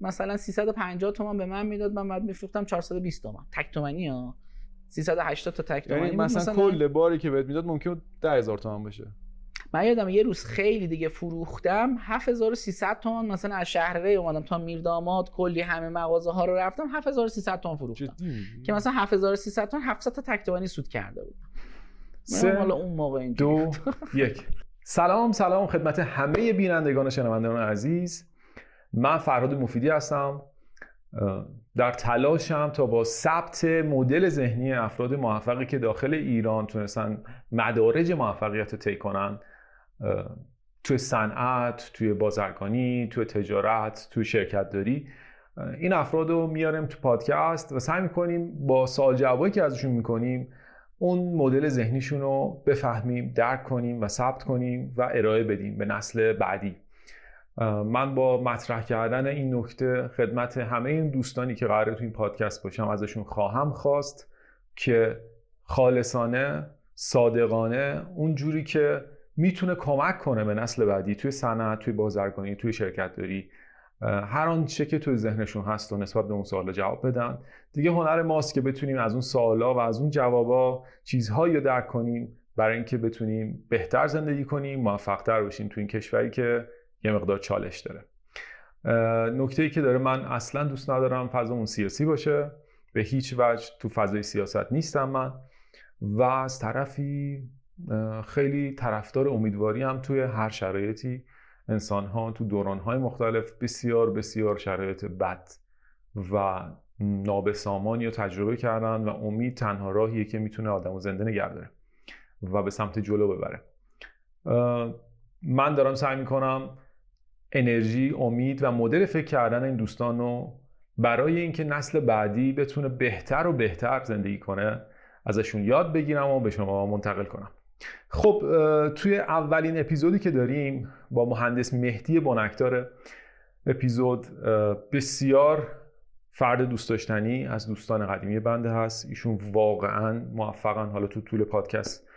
مثلا 350 تومن به من می‌داد من بعد میفروختم 420 تومن تک تومنی ها. 380 تا تک تومنی یعنی مثلا, کل باری که بهت می‌داد ممکن 10000 تومن باشه. من یادم یه روز خیلی دیگه فروختم 7300 تومان مثلا از شهر ری اومدم تا میرداماد کلی همه مغازه ها رو رفتم 7300 تومان فروختم. که مثلا 7300 تومان 700 تا تکتوانی سود کرده بود. سه حالا اون موقع دو یک. سلام سلام خدمت همه بینندگان شنوندگان عزیز. من فرهاد مفیدی هستم. در تلاشم تا با ثبت مدل ذهنی افراد موفقی که داخل ایران تونستن مدارج موفقیت رو طی کنن توی صنعت توی بازرگانی توی تجارت توی شرکت داری این افراد رو میاریم تو پادکست و سعی می‌کنیم با سوال جوابایی که ازشون می‌کنیم اون مدل ذهنیشون رو بفهمیم درک کنیم و ثبت کنیم و ارائه بدیم به نسل بعدی. من با مطرح کردن این نکته خدمت همه این دوستانی که قراره تو این پادکست باشم ازشون خواهم خواست که خالصانه صادقانه اون جوری که می‌تونه کمک کنه به نسل بعدی توی صنعت توی بازرگانی توی شرکت داری. هر آنچه که توی ذهنشون هست و نسبت به اون سوال جواب بدن. دیگه هنر ماست که بتونیم از اون سوالا و از اون جوابا چیزهایی رو درک کنیم برای اینکه بتونیم بهتر زندگی کنیم موفقتر باشیم توی این کشوری که یه مقدار چالش داره. نکته ای که داره من اصلا دوست ندارم فضا اون سیاسی باشه. به هیچ وجه تو فضای سیاست نیستم من. و از طرفی خیلی طرفدار امیدواری هم توی هر شرایطی انسان ها تو دوران های مختلف بسیار بسیار شرایط بد و نابسامانی رو تجربه کردن و امید تنها راهیه که می‌تونه آدم و زنده نگه داره و به سمت جلو ببره. من دارم سعی می‌کنم انرژی امید و مدل فکر کردن این دوستان رو برای اینکه نسل بعدی بتونه بهتر و بهتر زندگی کنه ازشون یاد بگیرم و به شما منتقل کنم. خب توی اولین اپیزودی که داریم با مهندس مهدی بنکدار اپیزود بسیار فرد دوست داشتنی از دوستان قدیمی بنده هست. ایشون واقعا موفقن حالا تو طول پادکست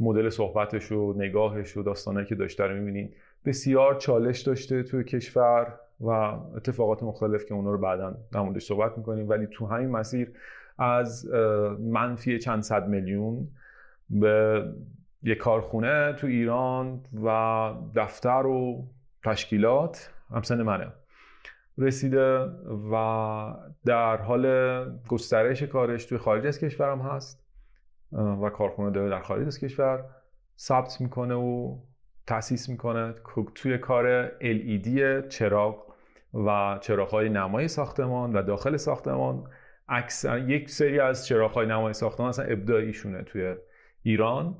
مدل صحبتش و نگاهش و داستانهایی که داشته رو می‌بینین. بسیار چالش داشته توی کشور و اتفاقات مختلف که اونا رو بعدا در صحبت می‌کنیم. ولی تو همین مسیر از منفی چند صد میلیون به یه کارخونه تو ایران و دفتر و تشکیلات همسن منه رسیده و در حال گسترش کارش توی خارج از کشورم هست و کارخونه داره در خارج از کشور ثبت می‌کنه و تاسیس می‌کنه توی کار LED چراغ و چراغ نمای ساختمان و داخل ساختمان اکثر یک سری از چراغ های نمای ساختمان اصلا ابداعیشونه توی ایران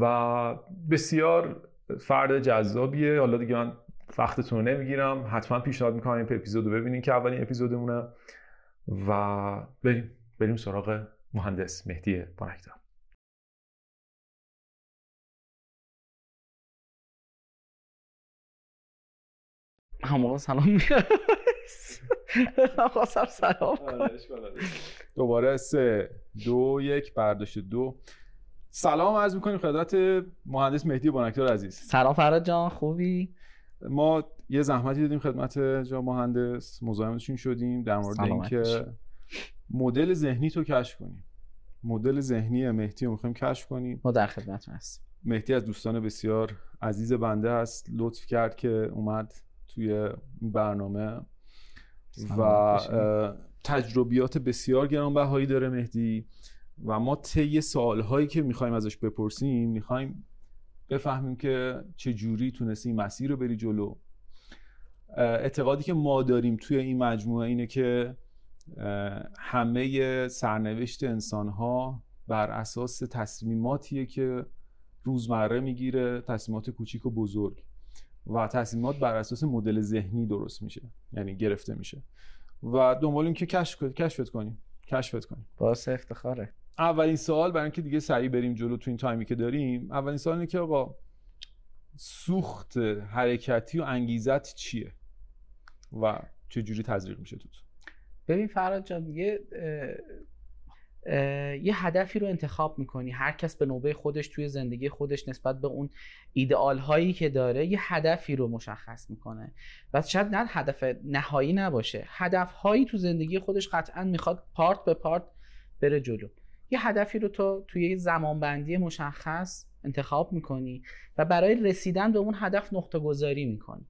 و بسیار فرد جذابیه. حالا دیگه من وقتتون رو نمی‌گیرم. حتما پیشنهاد می‌کنم این اپیزود رو ببینین که اولین اپیزودمونه. و بریم بریم سراغ مهندس مهدی بانکدار. همه سلام خواستم سلام آره، دوباره سه دو یک برداشت دو. سلام عرض می‌کنیم خدمت مهندس مهدی بانکدار عزیز. سلام فراد جان خوبی؟ ما یه زحمتی دادیم خدمت جا مهندس. مزاحمتشون شدیم در مورد اینکه مدل ذهنی تو کشف کنیم. مدل ذهنی مهدی رو می‌خوایم کشف کنیم. ما در خدمت هست مهدی از دوستان بسیار عزیز بنده است. لطف کرد که اومد. توی برنامه و تجربیات بسیار گرانبهایی داره مهدی و ما طی سوالهایی که می‌خوایم ازش بپرسیم می‌خوایم بفهمیم که چه جوری تونستی این مسیر رو بری جلو. اعتقادی که ما داریم توی این مجموعه اینه که همه سرنوشت انسان ها بر اساس تصمیماتیه که روزمره می‌گیره تصمیمات کوچیک و بزرگ. و تصمیمات بر اساس مدل ذهنی درست میشه. یعنی گرفته میشه. و دنبال این که کشف کشفت کنیم. کشفت کنیم. باعث افتخاره. اولین سوال برای اینکه دیگه سریع بریم جلو تو این تایمی که داریم اولین سوال اینه که آقا سوخت حرکتی و انگیزت چیه؟ و چه جوری تزریق میشه تو ببین فراد جان دیگه یه هدفی رو انتخاب می‌کنی. هر کس به نوبه خودش توی زندگی خودش نسبت به اون ایدئال هایی که داره یه هدفی رو مشخص می‌کنه. و شاید نه هدف نهایی نباشه. هدف هایی تو زندگی خودش قطعا می‌خواد پارت به پارت بره جلو. یه هدفی رو تو توی زمانبندی مشخص انتخاب می‌کنی و برای رسیدن به اون هدف نقطه گذاری می‌کنی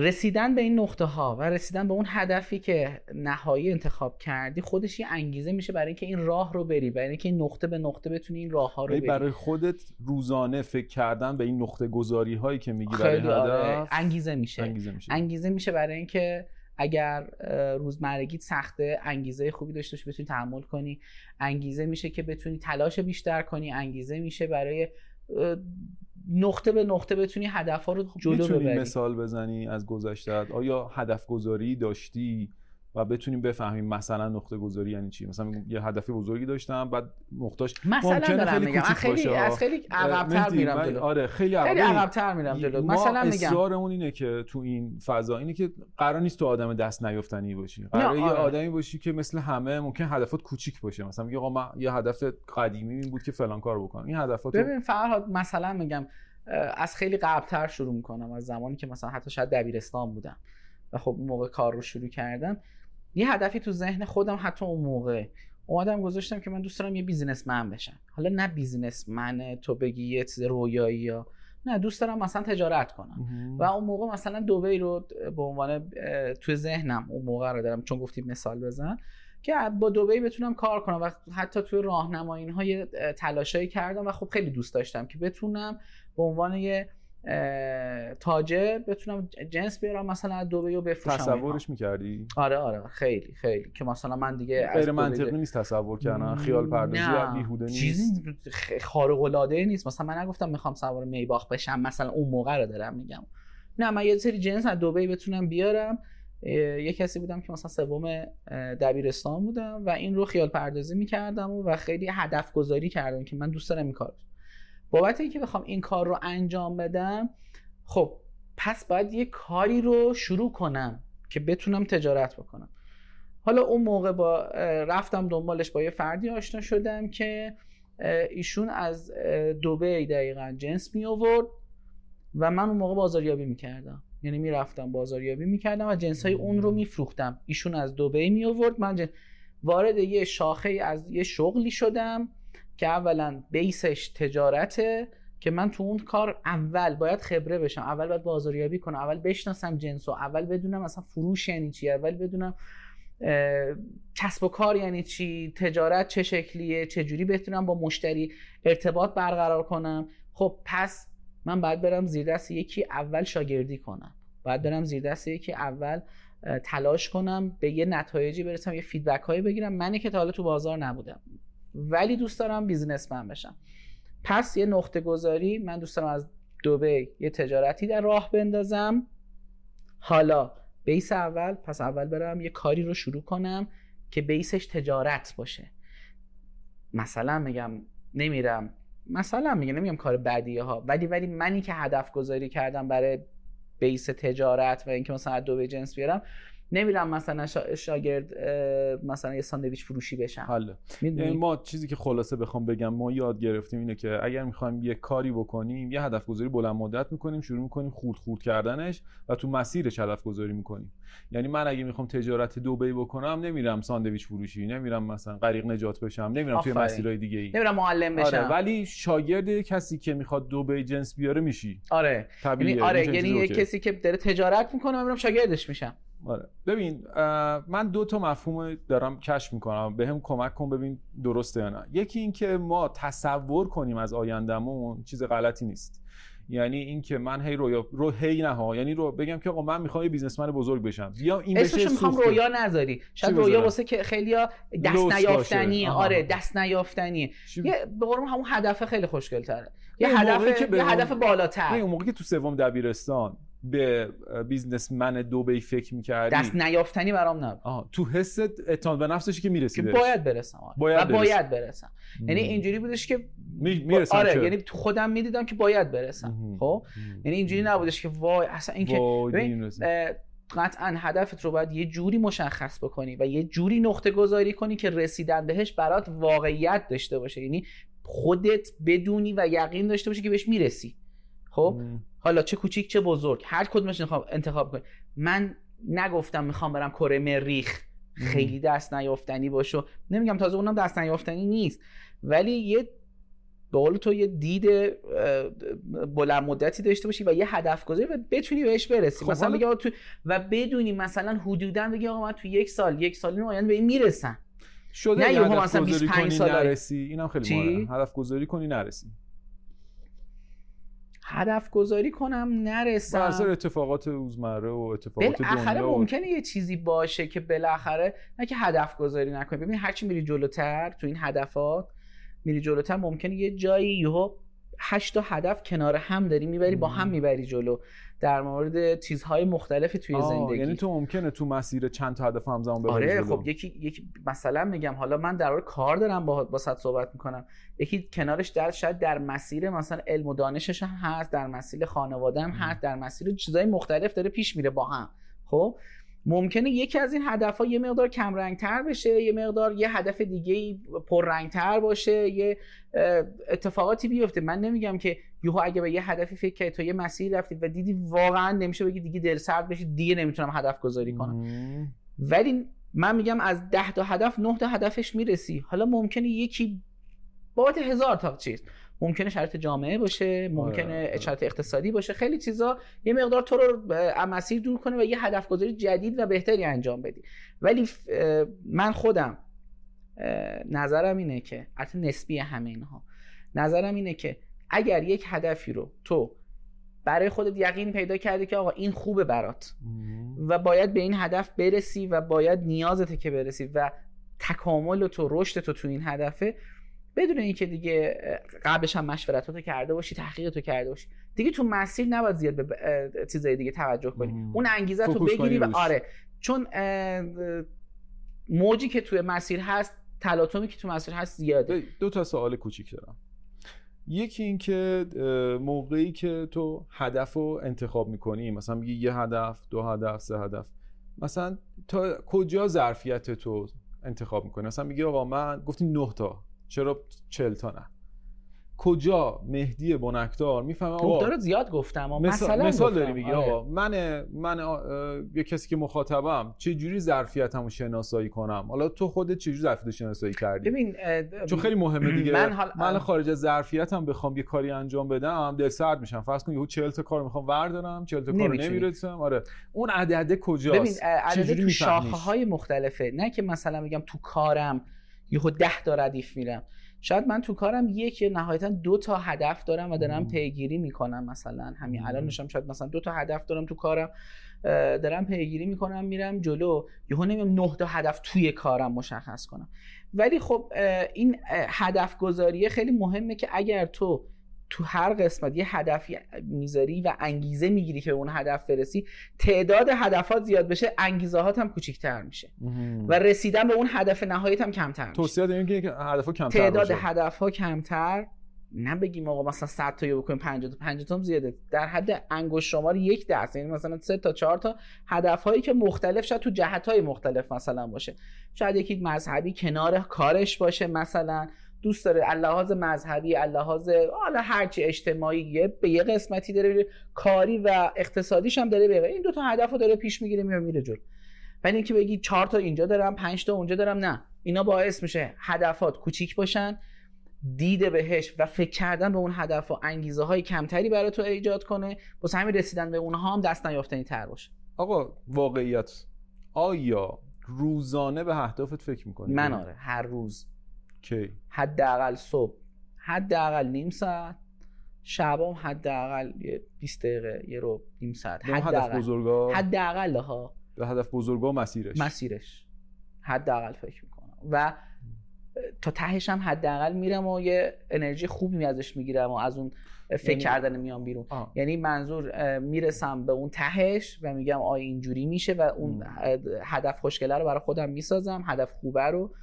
رسیدن به این نقطه ها و رسیدن به اون هدفی که نهایی انتخاب کردی خودش یه انگیزه میشه برای اینکه این راه رو بری برای اینکه این نقطه به نقطه بتونی این راه ها رو بری. برای خودت روزانه فکر کردن به این نقطه گذاری هایی که میگی برای هدف آره. انگیزه میشه. انگیزه میشه. انگیزه میشه برای اینکه اگر روزمرگیت سخته انگیزه خوبی داشته باشی بتونی تحمل کنی. انگیزه میشه که بتونی تلاش بیشتر کنی. انگیزه میشه برای نقطه به نقطه بتونی هدف ها رو خب جلو ببری. مثال بزنی از گذشتت؟ آیا هدف گذاری داشتی؟ و بتونیم بفهمیم مثلا نقطه گذاری یعنی چی. مثلا یه هدف بزرگی داشتم بعد نقطهش مثلا خیلی میگم. خیلی باشه. از خیلی عقب‌تر میرم جلو. آره خیلی عقب‌تر میرم جلو. مثلا میگم. اصرارمون اینه که تو این فضا اینه که قرار نیست تو آدم دست نیافتنی باشی. قرار یه آره. آدمی باشی که مثل همه ممکن هدفات کوچیک باشه. مثلا میگه آقا من یه هدف قدیمی این بود که فلان کار بکنم. این هدفات ببین فرهاد مثلا میگم از خیلی قبلتر شروع می‌کنم. از زمانی که مثلا حتی شاید دبیرستان بودم و خب موقع کار رو شروع کردم. یه هدفی تو ذهن خودم حتی اون موقع اومدم گذاشتم که من دوست دارم یه بیزینسمن بشم. حالا نه بیزینسمن تو بگی یه چیز رویایی یا نه دوست دارم مثلا تجارت کنم. و اون موقع مثلا دبی رو به عنوان تو ذهنم اون موقع رو دارم چون گفتی مثال بزن که با دبی بتونم کار کنم. و حتی توی راهنمایی های تلاشایی کردم و خب خیلی دوست داشتم که بتونم به عنوان یه تاجر بتونم جنس بیارم مثلا از دبی و بفروشم تصورش می‌کردی؟ آره آره. خیلی خیلی. که مثلا من دیگه غیر منطقی نیست تصور کردن. خیال پردازی بیهوده نیست. چیزی خارق العاده نیست. مثلا من نگفتم می‌خوام سوار میباخ بشم. مثلا اون موقع رو دارم میگم. نه من یه سری جنس از دبی بتونم بیارم. یه کسی بودم که مثلا سوم دبیرستان بودم و این رو خیال پردازی می‌کردم و خیلی هدف گذاری کردم که من دوست دارم این کار بابت اینکه بخوام این کار رو انجام بدم خب پس باید یه کاری رو شروع کنم که بتونم تجارت بکنم. حالا اون موقع با رفتم دنبالش با یه فردی آشنا شدم که ایشون از دوبه دقیقا جنس می آورد و من اون موقع بازاریابی می‌کردم یعنی می‌رفتم بازاریابی می‌کردم و جنس های اون رو میفروختم ایشون از دوبه می آورد من وارد یه شاخه از یه شغلی شدم. که اولا بیسش تجارته که من تو اون کار اول باید خبره بشم. اول باید بازاریابی کنم. اول بشناسم جنس و اول بدونم اصلا فروش یعنی چی. اول بدونم کسب و کار یعنی چی تجارت چه شکلیه چه جوری بتونم با مشتری ارتباط برقرار کنم. خب پس من باید برم زیر دست یکی اول شاگردی کنم. باید برم زیر دست یکی اول تلاش کنم به یه نتایجی برسم یه feedback هایی بگیرم. منی که تا حالا تو بازار نبودم. ولی دوست دارم businessman بشم. پس یه نقطه گذاری من دوست دارم از دبی یه تجارتی در راه بندازم. حالا base اول پس اول برم یه کاری رو شروع کنم که بیسش تجارت باشه. مثلا میگم نمیرم. مثلا میگم نمیگم کار بدیه ها. ولی ولی منی که هدف گذاری کردم برای بیس تجارت و اینکه مثلا دو جنس بیارم نمیرم مثلا شاگرد مثلا یه ساندویچ فروشی بشم. حالا ما چیزی که خلاصه بخوام بگم ما یاد گرفتیم اینه که اگر می‌خوایم یه کاری بکنیم یه هدف گذاری بلند مدت می‌کنیم شروع می‌کنیم خورد خورد کردنش و تو مسیرش هدف گذاری می‌کنیم. یعنی من اگه می‌خوام تجارت دبی بکنم نمیرم ساندویچ فروشی نمیرم مثلا غریق نجات بشم نمیرم توی مسیرهای دیگه ای. نمیرم معلم آره، بشم. آره ولی شاگرد کسی که می‌خواد دبی جنس بیاره میشی. آره. یعنی آره یعنی کسی که داره تجارت می‌کنه میرم شاگردش میشم. آره. ببین من دو تا مفهوم دارم کشف می‌کنم. به هم کمک کن ببین درسته یا نه. یکی اینکه ما تصور کنیم از آیندهمون چیز غلطی نیست. یعنی اینکه من هی رویا رو هی نه ها. یعنی رو بگم که آقا من می‌خوام یه بیزنسمن بزرگ بشم. بیا این بشه می‌خوام رویا نذاری. شاید رویا واسه که خیلی‌ها دست نیافتنی. آره دست نیافتنی. یه به همون هدف خیلی خوشگل تره یه هدف یه هدف بالاتر. اون موقعی که تو سوم دبیرستان به بیزنسمن دوبی فکر می‌کردی؟ دست نیافتنی برام نبود. تو حس اتان به نفسش که می‌رسی که باید برسم آره. باید, برسم. باید برسم. یعنی اینجوری بودش که می‌رسم آره یعنی تو خودم می‌دیدم که باید برسم خب؟ یعنی اینجوری نبودش که وای اصلا این که قطعا هدفت رو باید یه جوری مشخص بکنی و یه جوری نقطه گذاری کنی که رسیدن بهش برات واقعیت داشته باشه. یعنی خودت بدونی و یقین داشته باشی که بهش می‌رسی. خب؟ حالا چه کوچیک چه بزرگ. هر کدومش انتخاب کنی من نگفتم می‌خوام برم کره مریخ. خیلی دست نیافتنی باشه نمیگم تازه اونم دست نیافتنی نیست. ولی یه به قول تو یه دید بلند مدتی داشته باشی و یه هدف گذاری و بتونی بهش برسی. خب مثلا بگی تو و بدونی مثلا حدودا بگی آقا من تو یک سال یک سال آینده به این می‌رسم. شده نه یه مثلا 25 سال نرسی. اینم خیلی مهمه. هدف گذاری کنی نرسی. هدف گذاری کنم نرسم. بر اتفاقات روزمره و اتفاقات بالاخره ممکنه یه چیزی باشه که بالاخره نه که هدف گذاری نکنی. ببین هرچی میری جلوتر تو این هدفات میری جلوتر ممکنه یه جایی یهو هشت تا هدف کنار هم داری می‌بری با هم می‌بری جلو. در مورد چیزهای مختلفی توی زندگی یعنی تو ممکنه تو مسیر چند تا هدف همزمان ببری آره خب یکی یک مثلا میگم حالا من در مورد کار دارم با با صحبت می‌کنم. یکی کنارش در شاید در مسیر مثلا علم و دانشش هم هست در مسیر خانواده هم هست در مسیر چیزهای مختلف داره پیش میره با هم. خب؟ ممکنه یکی از این هدف ها یه مقدار کم تر بشه یه مقدار یه هدف دیگه پر تر باشه یه اتفاقاتی بیفته. من نمیگم که یهو اگه به یه هدفی فکر کردی تو یه مسیر رفتی و دیدی واقعا نمیشه بگی دیگه دل سرد بشی دیگه نمی‌تونم هدف گذاری کنم. ولی من میگم از ده تا هدف نه تا هدفش می‌رسی. حالا ممکنه یکی بابت هزار تا چیز. ممکنه شرط جامعه باشه ممکنه آره، آره. شرط اقتصادی باشه. خیلی چیزا یه مقدار تو رو مسیر دور کنه و یه هدف گذاری جدید و بهتری انجام بدی. ولی من خودم نظرم اینه که حتی نسبی همه اینها. نظرم اینه که اگر یک هدفی رو تو برای خودت یقین پیدا کردی که آقا این خوبه برات و باید به این هدف برسی و باید نیازته که برسی و تکامل تو رشد تو تو این هدفه بدون اینکه دیگه قبلش هم مشورتاتو کرده باشی تحقیقتو کرده باشی. دیگه تو مسیر نباید زیاد به چیزای دیگه توجه کنی. اون انگیزه تو بگیری و آره. چون موجی که توی مسیر هست تلاطمی که تو مسیر هست زیاده. دو تا سوال کوچیک دارم. یکی این که موقعی که تو هدف رو انتخاب می‌کنی مثلا میگی یه هدف دو هدف سه هدف مثلا تا کجا ظرفیت تو انتخاب می‌کنی؟ مثلا میگی آقا من گفتیم نه تا. چرا چل تا نه؟ کجا مهدی بنکدار؟ می‌فهمه آقا داره زیاد گفتم مثال, مثال داری میگی آره. آقا من من یه کسی که مخاطبم چه جوری ظرفیتمو شناسایی کنم؟ حالا تو خودت چه جوری ظرفیت شناسایی کردی؟ ببین چون خیلی مهمه دیگه. من, حال... من خارج از ظرفیتم بخوام یه کاری انجام بدم دل سرد میشم. فرض کن یهو 40 تا کار می‌خوام وردارم 40 تا کار نمی‌رسم. آره. اون عدد کجاست؟ ببین عدد تو شاخه های مختلفه. نه که مثلا میگم تو کارم یهو 10 تا ردیف میرم. شاید من تو کارم یک یا نهایتا دو تا هدف دارم و دارم پیگیری می‌کنم مثلا. همین الان نشم شاید مثلا دو تا هدف دارم تو کارم دارم پیگیری می‌کنم میرم جلو. یهو نمیم نه تا هدف توی کارم مشخص کنم. ولی خب این هدف گذاریه خیلی مهمه که اگر تو تو هر قسمت یه هدفی می‌ذاری و انگیزه می‌گیری که به اون هدف برسی تعداد هدفات زیاد بشه انگیزه هات هم کوچیکتر میشه. و رسیدن به اون هدف نهاییت هم کمتر میشه. توصیه داریم که هدف کمتر تعداد هدف ها کمتر نه بگیم آقا مثلا 100 تا یا بکنیم 50 تا 50 تا زیاده. در حد انگشت شمار یک درصد یعنی مثلا 3 تا 4 تا هدف هایی که مختلف شاید تو جهت های مختلف مثلا باشه. شاید یکی مذهبی کنار کارش باشه مثلا. دوست داره. اللحاظ مذهبی اللحاظ حالا هرچی اجتماعی به یه قسمتی داره کاری و اقتصادیش هم داره بره این دو تا هدف رو داره پیش می‌گیره میره میره جلو. ولی اینکه بگی چهار تا اینجا دارم پنج تا اونجا دارم نه. اینا باعث میشه هدفات کوچیک باشن دیده بهش و فکر کردن به اون هدف و انگیزه های کمتری برای تو ایجاد کنه. با همین رسیدن به اونها هم دست نیافتنی تر باشه. آقا واقعیت. آیا روزانه به اهدافت فکر می‌کنی؟ من آره هر روز. کی؟ حداقل صبح. حداقل نیم ساعت. شبام حداقل یه 20 دقیقه یه رو نیم ساعت. هدف بزرگا؟ حداقل ها به هدف بزرگا مسیرش؟ مسیرش. حداقل فکر می‌کنم. و تا تهش هم حداقل میرم و یه انرژی خوبی ازش می‌گیرم و از اون فکر یعنی... کردن میام بیرون. آه. یعنی منظور می‌رسم به اون تهش و میگم آیا اینجوری میشه و اون هدف خوشگله رو برای خودم می‌سازم هدف خوبه رو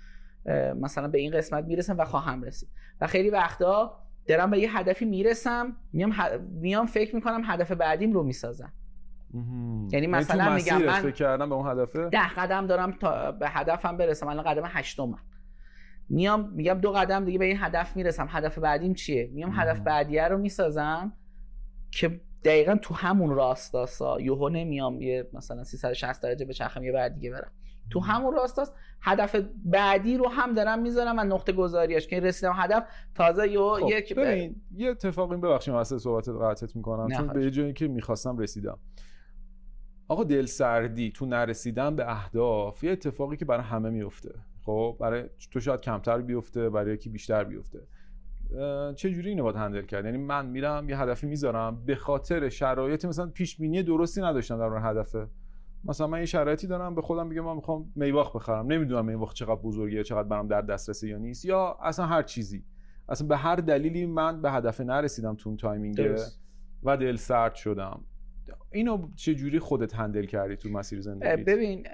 مثلا به این قسمت می‌رسم و خواهم رسید. و خیلی وقتا دارم به یه هدفی می‌رسم میام, میام فکر می‌کنم هدف بعدیم رو می‌سازم. یعنی, یعنی مثلا میگم من فکر کردم به اون هدفه؟ ده قدم دارم تا به هدفم برسم الان قدم هشتمم. میام میگم دو قدم دیگه به این هدف می‌رسم. هدف بعدیم چیه؟ میام هدف بعدیه رو می‌سازم که دقیقا تو همون راستاسا یوهو نمیام یه مثلا 360 درجه به چرخم یه بعد دیگه برم. تو همون راستاست. هدف بعدی رو هم دارم می‌ذارم و نقطه گذاریش که رسیدم هدف تازه یه خب یک ببین یه اتفاقی ببخشید واسه صحبتت قطعت می‌کنم. چون به جایی که می‌خواستم رسیدم. آقا دل سردی تو نرسیدن به اهداف یه اتفاقی که برای همه میفته خب برای تو شاید کمتر بیفته برای یکی بیشتر بیفته. چه جوری اینو باید handle کرد؟ یعنی من میرم یه هدفی می‌ذارم به خاطر شرایط مثلا پیش بینی درستی نداشتم در مورد هدفه مثلا من یه شرایطی دارم به خودم میگم من می‌خوام میواخ بخرم. نمی‌دونم میواخ چقدر بزرگیه چقدر برام در دسترسه یا نیست. یا اصلا هر چیزی. اصلا به هر دلیلی من به هدف نرسیدم تو اون timing و دل سرد شدم. اینو چه جوری خودت handle کردی تو مسیر زندگی ببین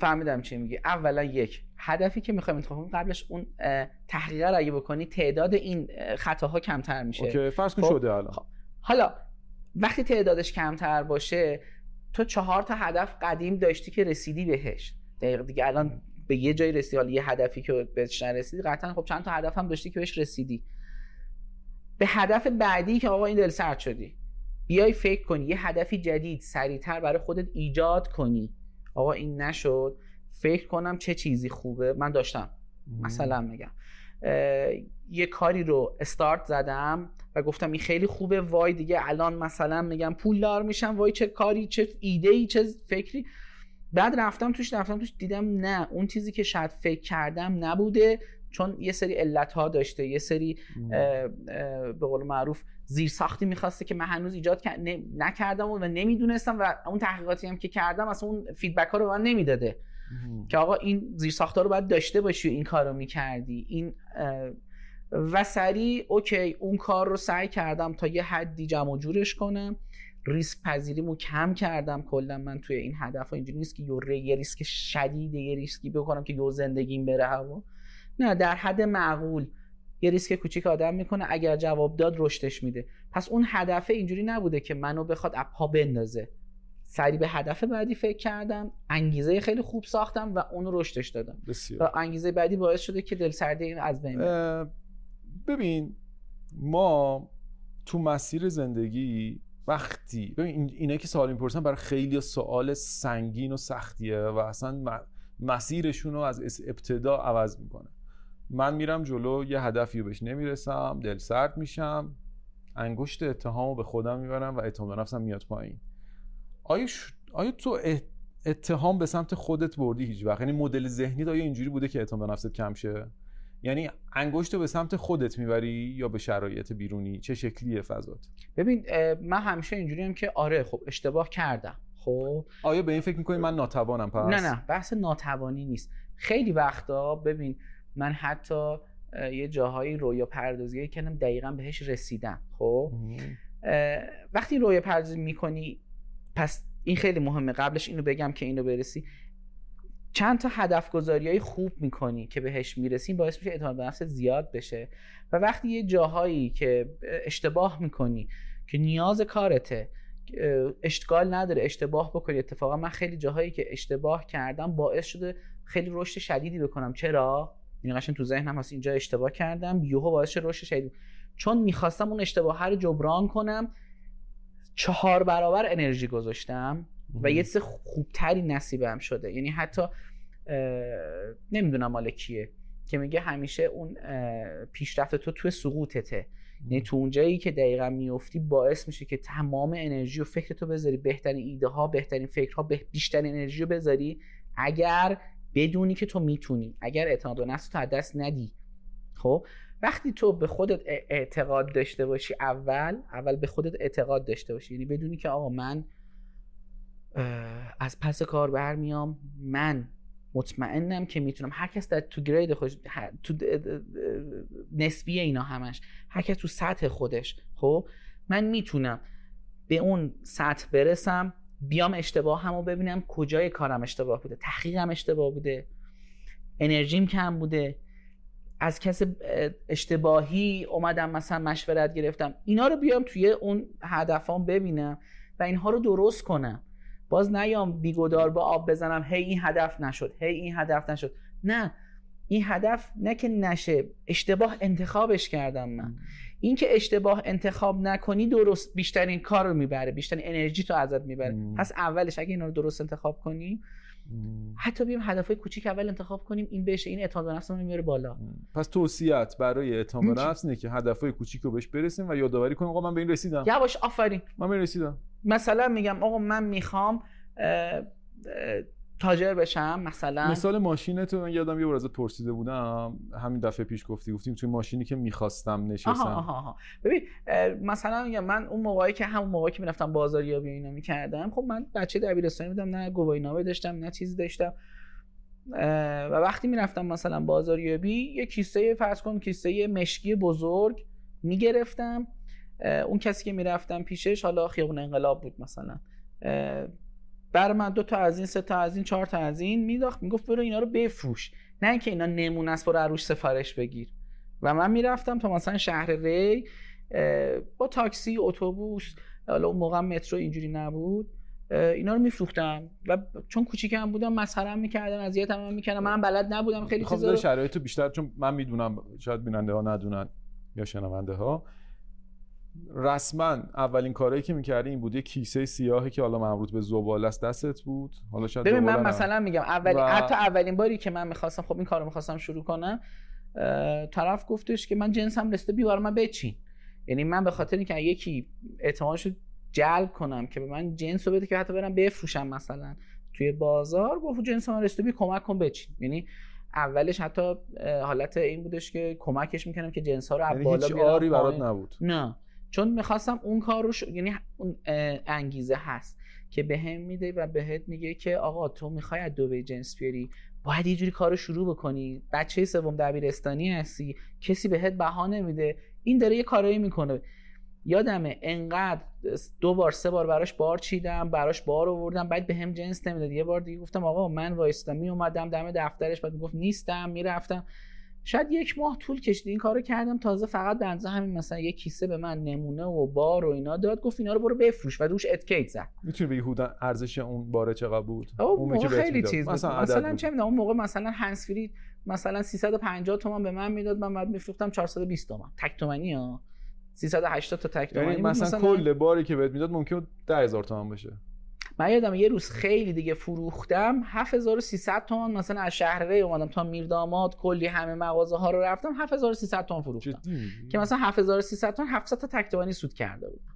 فهمیدم چی میگی. اولا یک هدفی که می‌خوایم انتخاب قبلش اون تحقیق رو اگه بکنی تعداد این خطاها کمتر میشه. اوکی فرض کن خب، شده الان. خب. حالا وقتی تعدادش کمتر باشه تو چهار تا هدف قدیم داشتی که رسیدی بهش. دقیق دیگه الان به یه جایی رسیدی حالا یه هدفی که بهش نرسیدی قطعا خب چند تا هدف هم داشتی که بهش رسیدی. به هدف بعدی که آقا این دل سرد شدی بیای فکر کنی یه هدفی جدید سریعتر برای خودت ایجاد کنی. آقا این نشد. فکر کنم چه چیزی خوبه. من داشتم. مثلا میگم یه کاری رو استارت زدم و گفتم این خیلی خوبه وای دیگه الان مثلا میگم پولدار میشم وای چه کاری چه ایده ای چه فکری. بعد رفتم توش رفتم توش دیدم نه اون چیزی که شاید فکر کردم نبوده چون یه سری علت ها داشته یه سری به قول معروف زیر ساختی می‌خواسته که من هنوز ایجاد نکردم و نمی‌دونستم و اون تحقیقاتی هم که کردم اصلا اون feedback ها رو من نمی‌داده. که آقا این زیر ساخت رو باید داشته باشی و این کار رو می‌کردی. این و سریع okay اون کار رو سعی کردم تا یه حدی جمع جورش کنم. ریسک پذیریمو کم کردم کلا. من توی این هدف ها اینجوری نیست که یه ریسک شدید یه ریسکی بکنم که یهو زندگیم بره هوا. نه در حد معقول یه ریسک کوچیک آدم می‌کنه اگر جواب داد رشدش میده. پس اون هدف اینجوری نبوده که منو بخواد اپا بندازه. سری به هدف بعدی فکر کردم انگیزه خیلی خوب ساختم و اون رشدش دادم. بسیار. و انگیزه بعدی باعث شده که دل سردی این از بین ببین ما تو مسیر زندگی وقتی ببین اینا که سوال می‌پرسن برای خیلی سوال سنگین و سختیه و اصلا مسیرشون رو از ابتدا عوض می‌کنه. من میرم جلو یه هدفی رو بهش نمی‌رسم دل سرد میشم انگشت اتهامو به خودم می‌برم و اتهام نفسم میاد پایین. آیا, آیا تو اتهام به سمت خودت بردی هیچ وقت یعنی مدل ذهنی آیا اینجوری بوده که اتهام به نفست کم شه؟ یعنی انگشت به سمت خودت می‌بری یا به شرایط بیرونی؟ چه شکلیه فضات؟ ببین من همیشه اینجوری هم که آره خب اشتباه کردم. خب؟ آیا به این فکر می‌کنی من ناتوانم پس؟ نه نه بحث ناتوانی نیست. خیلی وقتا ببین من حتی یه جاهایی رویا پردازی کردم دقیقا بهش رسیدم. خب؟ وقتی رویا پردازی می‌کنی پس این خیلی مهمه. قبلش اینو بگم که اینو برسی. چند تا هدف گذاری های خوب می‌کنی که بهش می‌رسی باعث میشه اعتماد به نفست زیاد بشه. و وقتی یه جاهایی که اشتباه می‌کنی که نیاز کارته اشتغال نداره اشتباه بکنی اتفاقا من خیلی جاهایی که اشتباه کردم باعث شده خیلی رشد شدیدی بکنم. چرا؟ این قشنگ تو ذهنم هست اینجا اشتباه کردم یهو باعث شد رشد شدید. چون می‌خواستم اون اشتباه رو جبران کنم چهار برابر انرژی گذاشتم. و یه چیز خوبتری نصیبم شده. یعنی حتی نمی‌دونم مال کیه که میگه همیشه اون پیشرفت تو توی سقوطته. یعنی تو اون جایی که دقیقا میفتی باعث میشه که تمام انرژی و فکر تو بذاری بهترین ایده ها بهترین فکرها بیشترین انرژی رو بذاری. اگر بدونی که تو می‌تونی اگر اعتماد به نفس تو از دست ندی. خب؟ وقتی تو به خودت اعتقاد داشته باشی اول اول به خودت اعتقاد داشته باشی. یعنی بدونی که آقا من از پس کار برمیام. من مطمئنم که می‌تونم هر کس در تو گرید خودش تو نسبی اینا همش هر کس تو سطح خودش خب؟ من می‌تونم به اون سطح برسم بیام اشتباه همو ببینم کجای کارم اشتباه بوده تحقیقم اشتباه بوده انرژیم کم بوده از کس اشتباهی اومدم مثلا مشورت گرفتم. اینا رو بیام توی اون هدفام ببینم و اینها رو درست کنم. باز نیام بیگدار با آب بزنم. هی این هدف نشد. هی این هدف نشد. نه. این هدف نه که نشه. اشتباه انتخابش کردم من. این که اشتباه انتخاب نکنی درست بیشترین کار رو می‌بره. بیشترین انرژی تو ازت می‌بره. پس اولش اگه اینا رو درست انتخاب کنیم حتی بیم هدفهای کوچیک اول انتخاب کنیم این بشه این اعتماد به نفسمون میاره بالا. پس توصیت برای اعتماد به نفس اینه که هدفهای کوچیک رو بهش برسیم و یادآوری کنیم. آقا من به این رسیدم. یواش آفرین. من به این رسیدم. مثلا میگم آقا من می‌خوام تاجر بشم مثلا. مثال ماشین تو من یادم یه بار ازت پرسیده بودم. همین دفعه پیش گفتی گفتیم توی ماشینی که می‌خواستم نشستم. آها آها آها. ببین مثلا میگم من اون موقعی که همون موقعی که می‌رفتم بازاریابی اینا می‌کردم خب من بچه دبیرستانی بودم نه گواهی نامه داشتم نه چیزی داشتم. و وقتی می‌رفتم مثلا بازاریابی یه کیسه فرض کن کیسه مشکی بزرگ می‌گرفتم. اون کسی که می‌رفتم پیشش حالا خیابون انقلاب بود مثلا. بر من دو تا از این سه تا از این چهار تا از این میداخت می‌گفت برو اینا رو بفروش. نه اینکه اینا نمونه است برو عروش سفارش بگیر. و من می‌رفتم تا مثلا شهر ری با تاکسی اتوبوس حالا اون موقع مترو اینجوری نبود اینا رو میفروختم. و چون کوچیکم بودم مسخرم می‌کردن اذیتم هم می‌کردن. من بلد نبودم خیلی خب، چیزا رو شرایط بیشتر چون من می‌دونم شاید بیننده ها ندونن یا شنونده ها رسما اولین کارهایی که می‌کردی این بود یه کیسه سیاهی که حالا مربوط به زباله است دستت بود؟ حالا شاید ببین من مثلا میگم اول و... حتی اولین باری که من می‌خواستم خب این کارو می‌خواستم شروع کنم طرف گفتش که من جنسم رسته بیوار من بچین. یعنی من به خاطر اینکه یکی اعتمادشو جلب کنم که به من جنس رو بده که حتی برم بفروشم مثلا توی بازار گفت جنس من رسته بی کمک کن بچین. یعنی اولش حتی حالت این بودش که کمکش می‌کنم که جنس ها رو یعنی بالا بیارم برات نبود. نه. چون می‌خواستم اون کار رو ش... یعنی اون انگیزه هست که به هم میده و بهت میگه که آقا تو می‌خوای از دوبه جنس بیاری باید یه جوری کار رو شروع بکنی. بچه سوم دبیرستانی هستی کسی بهت بها نمیده. این داره یه کارایی می‌کنه. یادمه انقدر دو بار سه بار براش بار چیدم براش بار آوردم بعد به هم جنس نمی‌داد. یه بار دیگه گفتم آقا من وایستم می اومدم دم دفترش بعد می‌گفت نیستم می‌رفتم. شاید یک ماه طول کشید. این کارو کردم. تازه فقط به اندازه همین مثلا یک کیسه به من نمونه و بار و اینا داد. گفت اینا رو برو بفروش و روش اتکیت زد. می‌تونی بگی حدودا ارزش اون باره چقدر بود؟ اون موقع خیلی چیز بود. مثلا, مثلا چه می‌دونم اون موقع مثلا هنس فری مثلا 350 تومان به من می‌داد. من بعد میفروختم 420 تومان. تک تومانی ها. 380 تا تک تومانی یعنی مثلا, مثلا کل باری که بهت می‌داد ممکن 10000 تومان بشه من یادم یه روز خیلی دیگه فروختم 7300 تومان مثلا از شهر ری اومدم تا میرداماد کلی همه مغازه ها رو رفتم 7300 تومان فروختم. که مثلا 7300 تومان 700 تا تکتوانی سود کرده بودم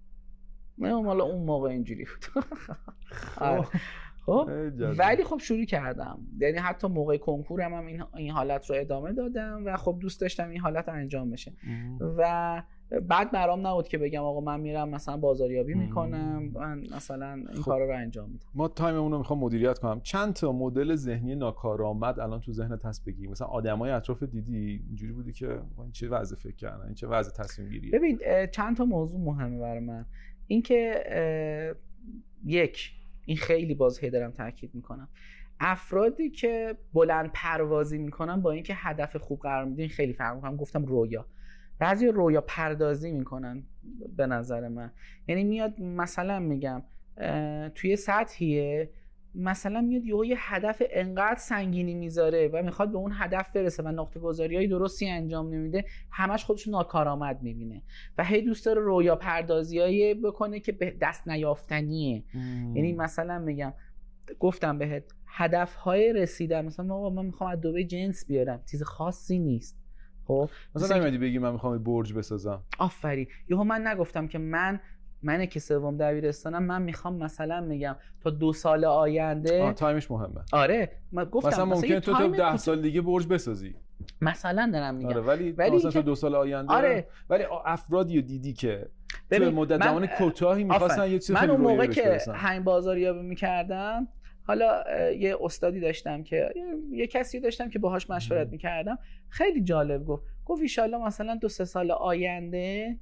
من مالا اون موقع اینجوری بود. آره. خب؟ ولی خب شروع کردم. یعنی حتی موقع کنکورم هم این, این حالت رو ادامه دادم و خب دوست داشتم این حالت انجام بشه. و بعد برام نبود که بگم آقا من میرم مثلا بازاریابی می‌کنم. من مثلا این خب. کارا رو انجام میدم. ما تایممون رو می‌خوام مدیریت کنم. چند تا مدل ذهنی ناکارآمد الان تو ذهنت هست بگی؟ مثلا آدمای اطراف دیدی؟ اینجوری بودی که این چه وضع فکر کردن؟ این چه وضع تصمیم گیریه؟ ببین چند تا موضوع مهمه برای من. اینکه یک این خیلی باز هی دارم تاکید می‌کنم. افرادی که بلند پروازی می‌کنن با اینکه هدف خوب قرار میدین خیلی فرق می‌کنم گفتم رویا. بعضی رویا پردازی می‌کنن به نظر من. یعنی میاد مثلا میگم توی سطحیه مثلا میاد یه هدف انقدر سنگینی می‌ذاره و می‌خواد به اون هدف برسه و نقطه گذاری های درستی انجام نمیده همش خودش ناکارآمد می‌بینه و هی دوست داره رویا پردازی بکنه که به دست نیافتنیه. یعنی مثلا میگم گفتم بهت هدف های رسیدن مثلا آقا من می‌خوام از دوبه جنس بیارم. چیز خاصی نیست. خب؟ مثلا نمیدی بگی من می‌خوام برج بسازم. آفرین. یهو من نگفتم که من من که سوم دبیرستانم من می‌خوام مثلا میگم تا دو سال آینده آه time ش مهمه. آره. من گفتم مثلا ممکنه تو تا ده سال دیگه برج بسازی. مثلا دارم میگم. آره ولی, ولی مثلا تو دو سال آینده آره. ولی افرادی رو دیدی که تو مدت زمان کوتاهی می‌خواستن یه چیز من اون موقع که همین بازاریابی می‌کردم حالا یه استادی داشتم که یه کسی داشتم که باهاش مشورت می‌کردم. خیلی جالب گفت. گفت ایشالله مثلا دو سه سال آینده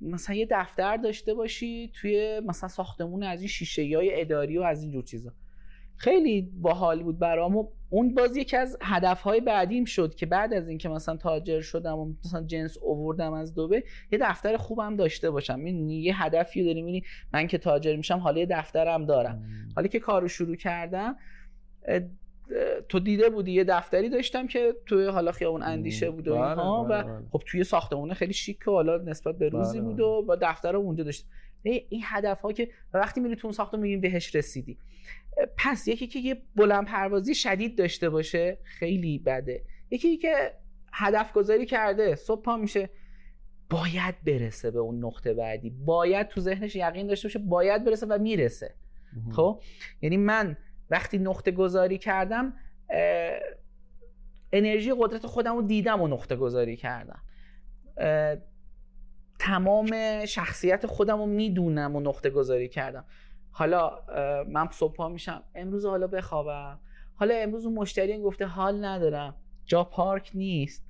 مثلا یه دفتر داشته باشی توی مثلا ساختمون از این شیشه های اداری و از این جور چیزا. خیلی باحال بود برام و اون باز یکی از هدفهای بعدیم شد که بعد از اینکه مثلا تاجر شدم و مثلا جنس اووردم از دوبه یه دفتر خوبم داشته باشم. یه هدفی داری می‌بینی من که تاجر میشم حالا یه دفترم دارم. حالا که کارو شروع کردم تو دیده بودی. یه دفتری داشتم که توی حالا خیابون اندیشه بود و بله، اینها بله، و بله. خب توی ساختمونه خیلی شیک و حالا نسبت به روزی بود و با دفتر رو اونجا داشت. این هدف ها که وقتی میری تو اون ساختمون می‌بینی بهش رسیدی. پس یکی که یه بلند پروازی شدید داشته باشه خیلی بده. یکی که هدف گذاری کرده صبح پا میشه باید برسه به اون نقطه بعدی. باید تو ذهنش یقین داشته باشه باید برسه و می‌رسه. خب؟ یعنی من وقتی نقطه گذاری کردم انرژی قدرت خودم رو دیدم و نقطه گذاری کردم. تمام شخصیت خودم رو می‌دونم و نقطه گذاری کردم. حالا من صبح پا میشم. امروز حالا بخوابم. حالا امروز اون مشتری گفته حال ندارم. جا پارک نیست.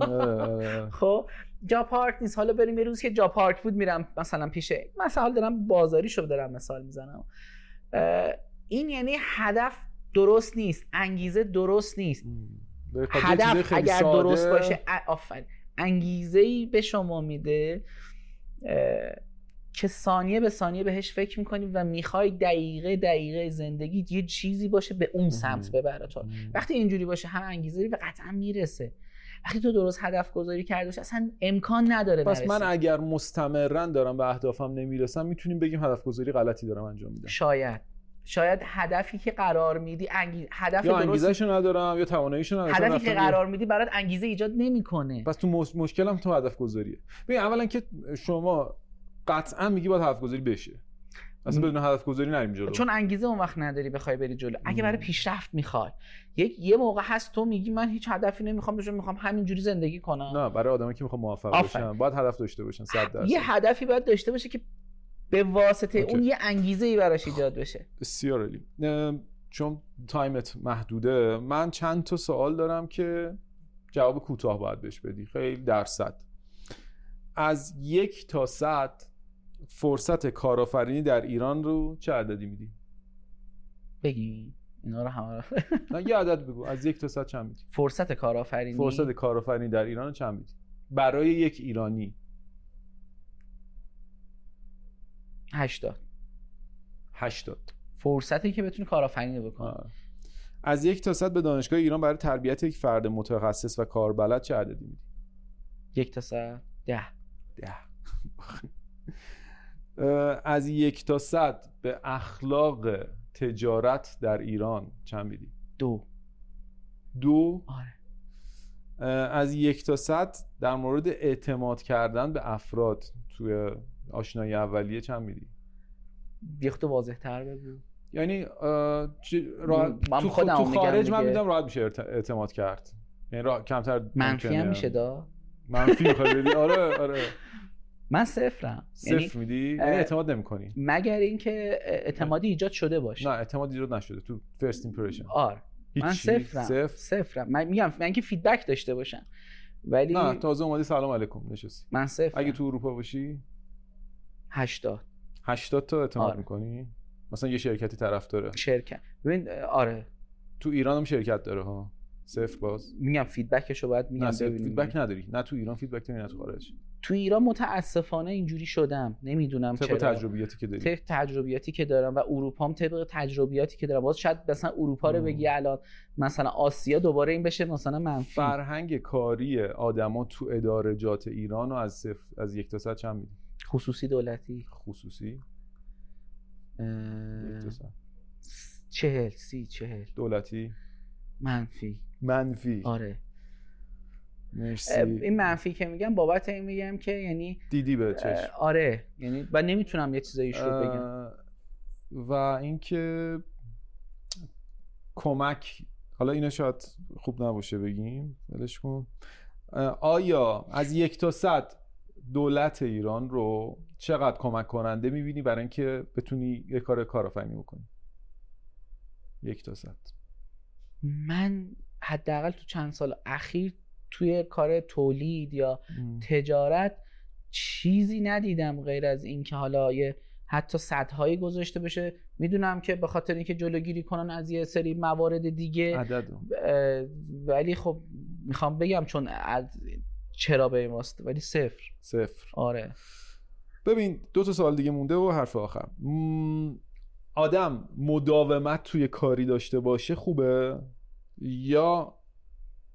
خب جا پارک نیست. حالا بریم یه روز که جا پارک بود میرم مثلا پیش مثلا دارم بازاری شو دارم مثال می‌زنم. این یعنی هدف درست نیست. انگیزه درست نیست. چیز هدف اگر. درست باشه آفرین. انگیزه ای به شما میده که ثانیه به ثانیه بهش فکر می‌کنی و می‌خوای دقیقه دقیقه زندگی یه چیزی باشه به اون سمت ببره تو. وقتی اینجوری باشه هم انگیزه داری و قطعا می‌رسه. وقتی تو درست هدف گذاری کرده باشه اصلا امکان نداره پس. من اگر مستمرا دارم به اهدافم نمی‌رسم می‌تونیم بگیم هدف گذاری غلطی دارم انجام میدم. شاید. شاید هدفی که قرار میدی انگی... هدف یا درست انگیزشو ندارم یا تواناییشو ندارم. هدفی که قرار میدی برات انگیزه ایجاد نمی‌کنه. پس تو مش... مشکلم تو هدف گذاریه ببین اولا که شما قطعا میگی باید هدف گذاری بشه. اصلا. بدون هدف گذاری نریم جلو. چون انگیزه اون وقت نداری بخوای بری جلو. اگه برای. پیشرفت می‌خوای. یک یه موقع هست تو میگی من هیچ هدفی نمی‌خوام بشه می‌خوام همینجوری زندگی کنم. نه برای آدمایی که می‌خوان موفق. باشن. باید هدف داشته باشن 100 درصد. یه هدفی باید داشته باشه که به واسطه okay. اون یه انگیزه ای براش ایجاد بشه. بسیار عالی. چون تایمت محدوده من چند تا سوال دارم که جواب کوتاه باید بهش بدی. خیلی درصد. از یک تا صد فرصت کارآفرینی در ایران رو چه عددی میدی؟ بگی. اینا رو همه رو. نه یه عدد بگو. از یک تا صد چند میدی؟ فرصت کارآفرینی. فرصت کارآفرینی در ایران چند میدی؟ برای یک ایرانی. 80 80 فرصتی که بتونی کارآفرینی بکنی. آه. از یک تا صد به دانشگاه ایران برای تربیت یک فرد متخصص و کاربلد چه عددی میدی؟ یک تا سه ده. ده. از یک تا صد به اخلاق تجارت در ایران چند میدی؟ دو. دو. آره. از یک تا صد در مورد اعتماد کردن به افراد توی آشنایی اولیه چند میدی؟ خود واضح تر بگو. یعنی راحت- من تو, خودم تو خارج من. میدم راحت میشه اعتماد کرد. یعنی را... کمتر منفی هم. میشه دا. منفی می‌خوای بدی؟ آره آره. من صفرم. یعنی صفر میدی یعنی اعتماد نمی‌کنی. مگر اینکه اعتمادی ایجاد شده باشه. نه اعتماد ایجاد نشده. تو فرست ایمپرشن آره. من صفرم. صفر؟ صفرم. من میگم من که feedback داشته باشم. ولی نه تازه اومدی سلام علیکم نشستی. من صفرم. اگه تو اروپا باشی؟ 80 80 تا اعتماد آره. می‌کنی؟ مثلا یه شرکتی طرف داره. شرکت. ببین آره. تو ایران هم شرکت داره ها. صفر باز. میگم feedback شو باید میگم. ببینیم. feedback نداری. نه تو ایران feedback داری نه تو خارج. تو ایران متاسفانه اینجوری شدم. نمی‌دونم طبق چرا. تجربیاتی که داری. طبق تجربیاتی که دارم و اروپا هم طبق تجربیاتی که دارم. باز شاید مثلا اروپا رو. بگی الان مثلا آسیا دوباره این بشه مثلا منفی. فرهنگ کاری آدما تو ادارجات ایران رو از صفر از یک تا صد چند میدی. خصوصی دولتی. خصوصی؟ اه، چهل سی چهل. دولتی؟ منفی. منفی. آره. مرسی. این منفی که میگم بابت این میگم که یعنی دیدی به چشم. آره. یعنی و نمی‌تونم یه چیزایش رو بگم. و اینکه کمک حالا اینا شاید خوب نباشه بگیم. ولش کن. آیا از یک تا صد دولت ایران رو چقدر کمک کننده می‌بینی برای اینکه بتونی یه کار کارآفرینی بکنی؟ یک تا صد. من حداقل تو چند سال اخیر توی کار تولید یا تجارت چیزی ندیدم غیر از اینکه حالا یه حتی صدهایی گذاشته بشه. می‌دونم که به خاطر اینکه جلوگیری کنن از یه سری موارد دیگه عدد. ولی خب می‌خوام بگم چون از چرا به این ولی صفر. صفر. آره. ببین دو تا سوال دیگه مونده و حرف آخر. آدم مداومت توی کاری داشته باشه خوبه؟ یا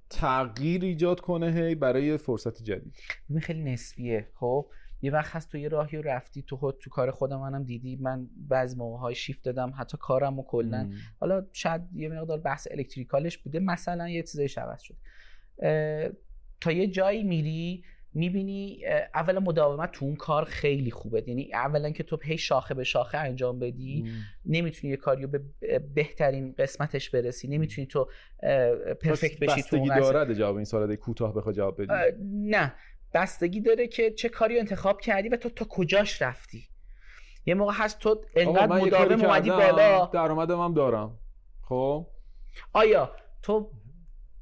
تغییر ایجاد کنه هی برای فرصت جدید؟ این خیلی نسبیه. خب یه وقت هست تو یه راهی رو رفتی تو خود تو کار خودم منم دیدی من بعضی موقع های شیفت دادم حتی کارم و کلا. حالا شاید یه مقدار بحث الکتریکالش بوده مثلا یه چیزای عوض شد تا یه جایی میری می‌بینی اولا مداومت تو اون کار خیلی خوبه. یعنی اولا که تو هی شاخه به شاخه انجام بدی نمی‌تونی یه کاریو به بهترین قسمتش برسی. نمی‌تونی تو پرفکت بشی تو بستگی داره جواب این سوال کوتاه بخواد جواب بدی؟ نه. بستگی داره که چه کاری انتخاب کردی و تو تا کجاش رفتی. یه موقع هست تو انقدر مداوم اومدی بالا. درآمدم هم دارم. خب؟ آیا تو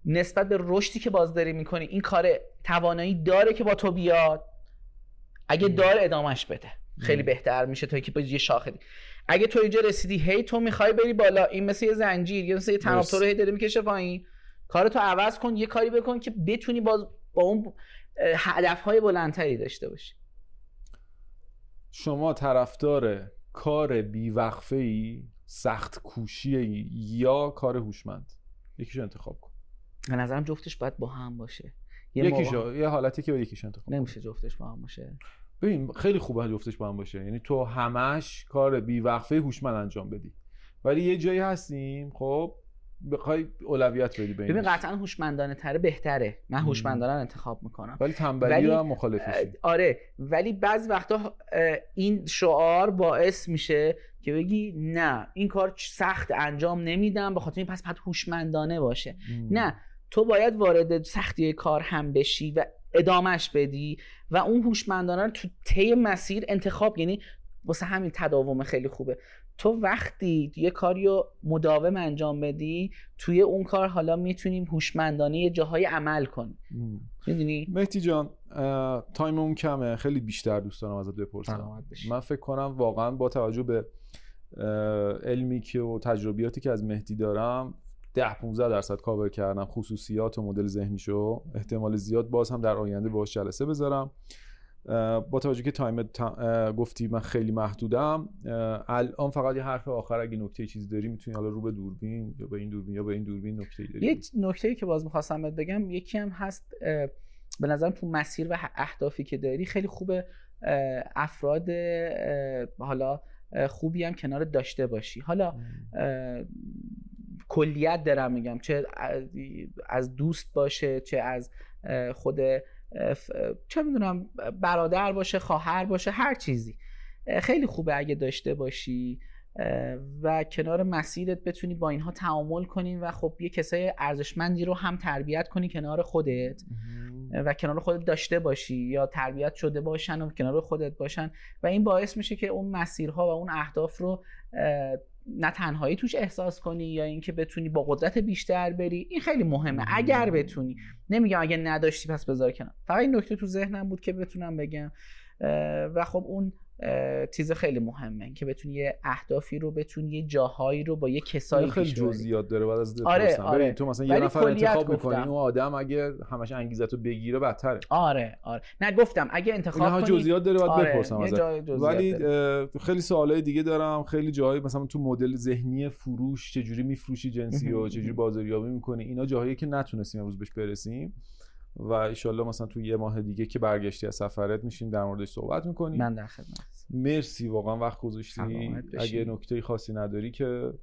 نسبت به رشدی که بازداری می‌کنی این کار توانایی داره که با تو بیاد؟ اگه داره ادامش بده. خیلی بهتر میشه تا که با یه شاخه اگه تو اینجا رسیدی هی تو می‌خوای بری بالا این مثل یه زنجیر یا مثل یه تناب رو هی داره می‌کشه پایین. کارتو عوض کن یه کاری بکن که بتونی با با اون هدف های بلندتری داشته باشی. شما طرفدار کار بیوقفه ای سخت کوشی یا کار هوشمند؟ یکیشو انتخاب کن. به نظرم جفتش باید با هم باشه. یه یکیشو یه حالتی که با یکیش انتخاب نمیشه جفتش با هم باشه. ببین خیلی خوبه جفتش با هم باشه. یعنی تو همش کار بی وقفه هوشمند انجام بدی. ولی یه جایی هستیم خب بخوای اولویت بدی ببین قطعا هوشمندانه تره بهتره. من هوشمندانه انتخاب می‌کنم. ولی تنبلی رو هم مخالفشی آره. ولی بعض وقتا این شعار باعث میشه که بگی نه این کار سخت انجام نمیدم به خاطر این پس باید هوشمندانه باشه. نه تو باید وارد سختی کار هم بشی و ادامش بدی و اون هوشمندانه رو تو طی مسیر انتخاب یعنی واسه همین تداوم خیلی خوبه. تو وقتی یه کاری رو مداوم انجام بدی توی اون کار حالا می‌تونیم هوشمندانه یه جاهای عمل کنیم. می‌دونی؟ مهدی جان تایم اون کمه. خیلی بیشتر دوست دارم ازت بپرسم. من فکر کنم واقعا با توجه به علمی که و تجربیاتی که از مهدی دارم ده 15 درصد کاور کردم خصوصیات و مدل ذهنیشو. احتمال زیاد باز هم در آینده باش جلسه بذارم. با توجه که time گفتی من خیلی محدودم الان فقط یه حرف آخر اگه نکته چیزی داری می‌تونی حالا رو به دوربین یا به این دوربین یا به این دوربین نکته داری یه نکته که باز می‌خواستم بگم یکی هم هست به نظرم تو مسیر و اهدافی که داری خیلی خوبه افراد حالا خوبی هم کنار داشته باشی. حالا کلیت دارم میگم چه از دوست باشه چه از خود چه می‌دونم برادر باشه خواهر باشه هر چیزی. خیلی خوبه اگه داشته باشی و کنار مسیرت بتونی با اینها تعامل کنی و خب یه کسای ارزشمندی رو هم تربیت کنی کنار خودت. و کنار خودت داشته باشی یا تربیت شده باشن و کنار خودت باشن. و این باعث میشه که اون مسیرها و اون اهداف رو نه تنهایی توش احساس کنی یا اینکه بتونی با قدرت بیشتر بری این خیلی مهمه. اگر بتونی. نمیگم اگه نداشتی پس بذار کنار. فقط این نکته تو ذهنم بود که بتونم بگم. و خب اون چیز خیلی مهمه که بتونی یه اهدافی رو بتونی یه جاهایی رو با یه کسایی خیلی جزئیات داره بعد از آره, آره. تو مثلا یه نفر انتخاب می‌کنی اون آدم اگه همش انگیزت رو بگیره بدتره. آره آره. نه گفتم اگه انتخاب کنی جزئیات داره باید آره. بپرسم ولی خیلی سوالای دیگه دارم. خیلی جاهایی مثلا تو مدل ذهنی فروش چجوری میفروشی جنسی و چجوری بازاریابی می‌کنی؟ اینا جاهایی که نتونستیم امروز بهش برسیم. و ایشالله مثلا تو یه ماه دیگه که برگشتی از سفرت میشیم در موردش صحبت می‌کنیم. من در خدمت مرسی واقعا وقت گذاشتی. اگه نکته خاصی نداری که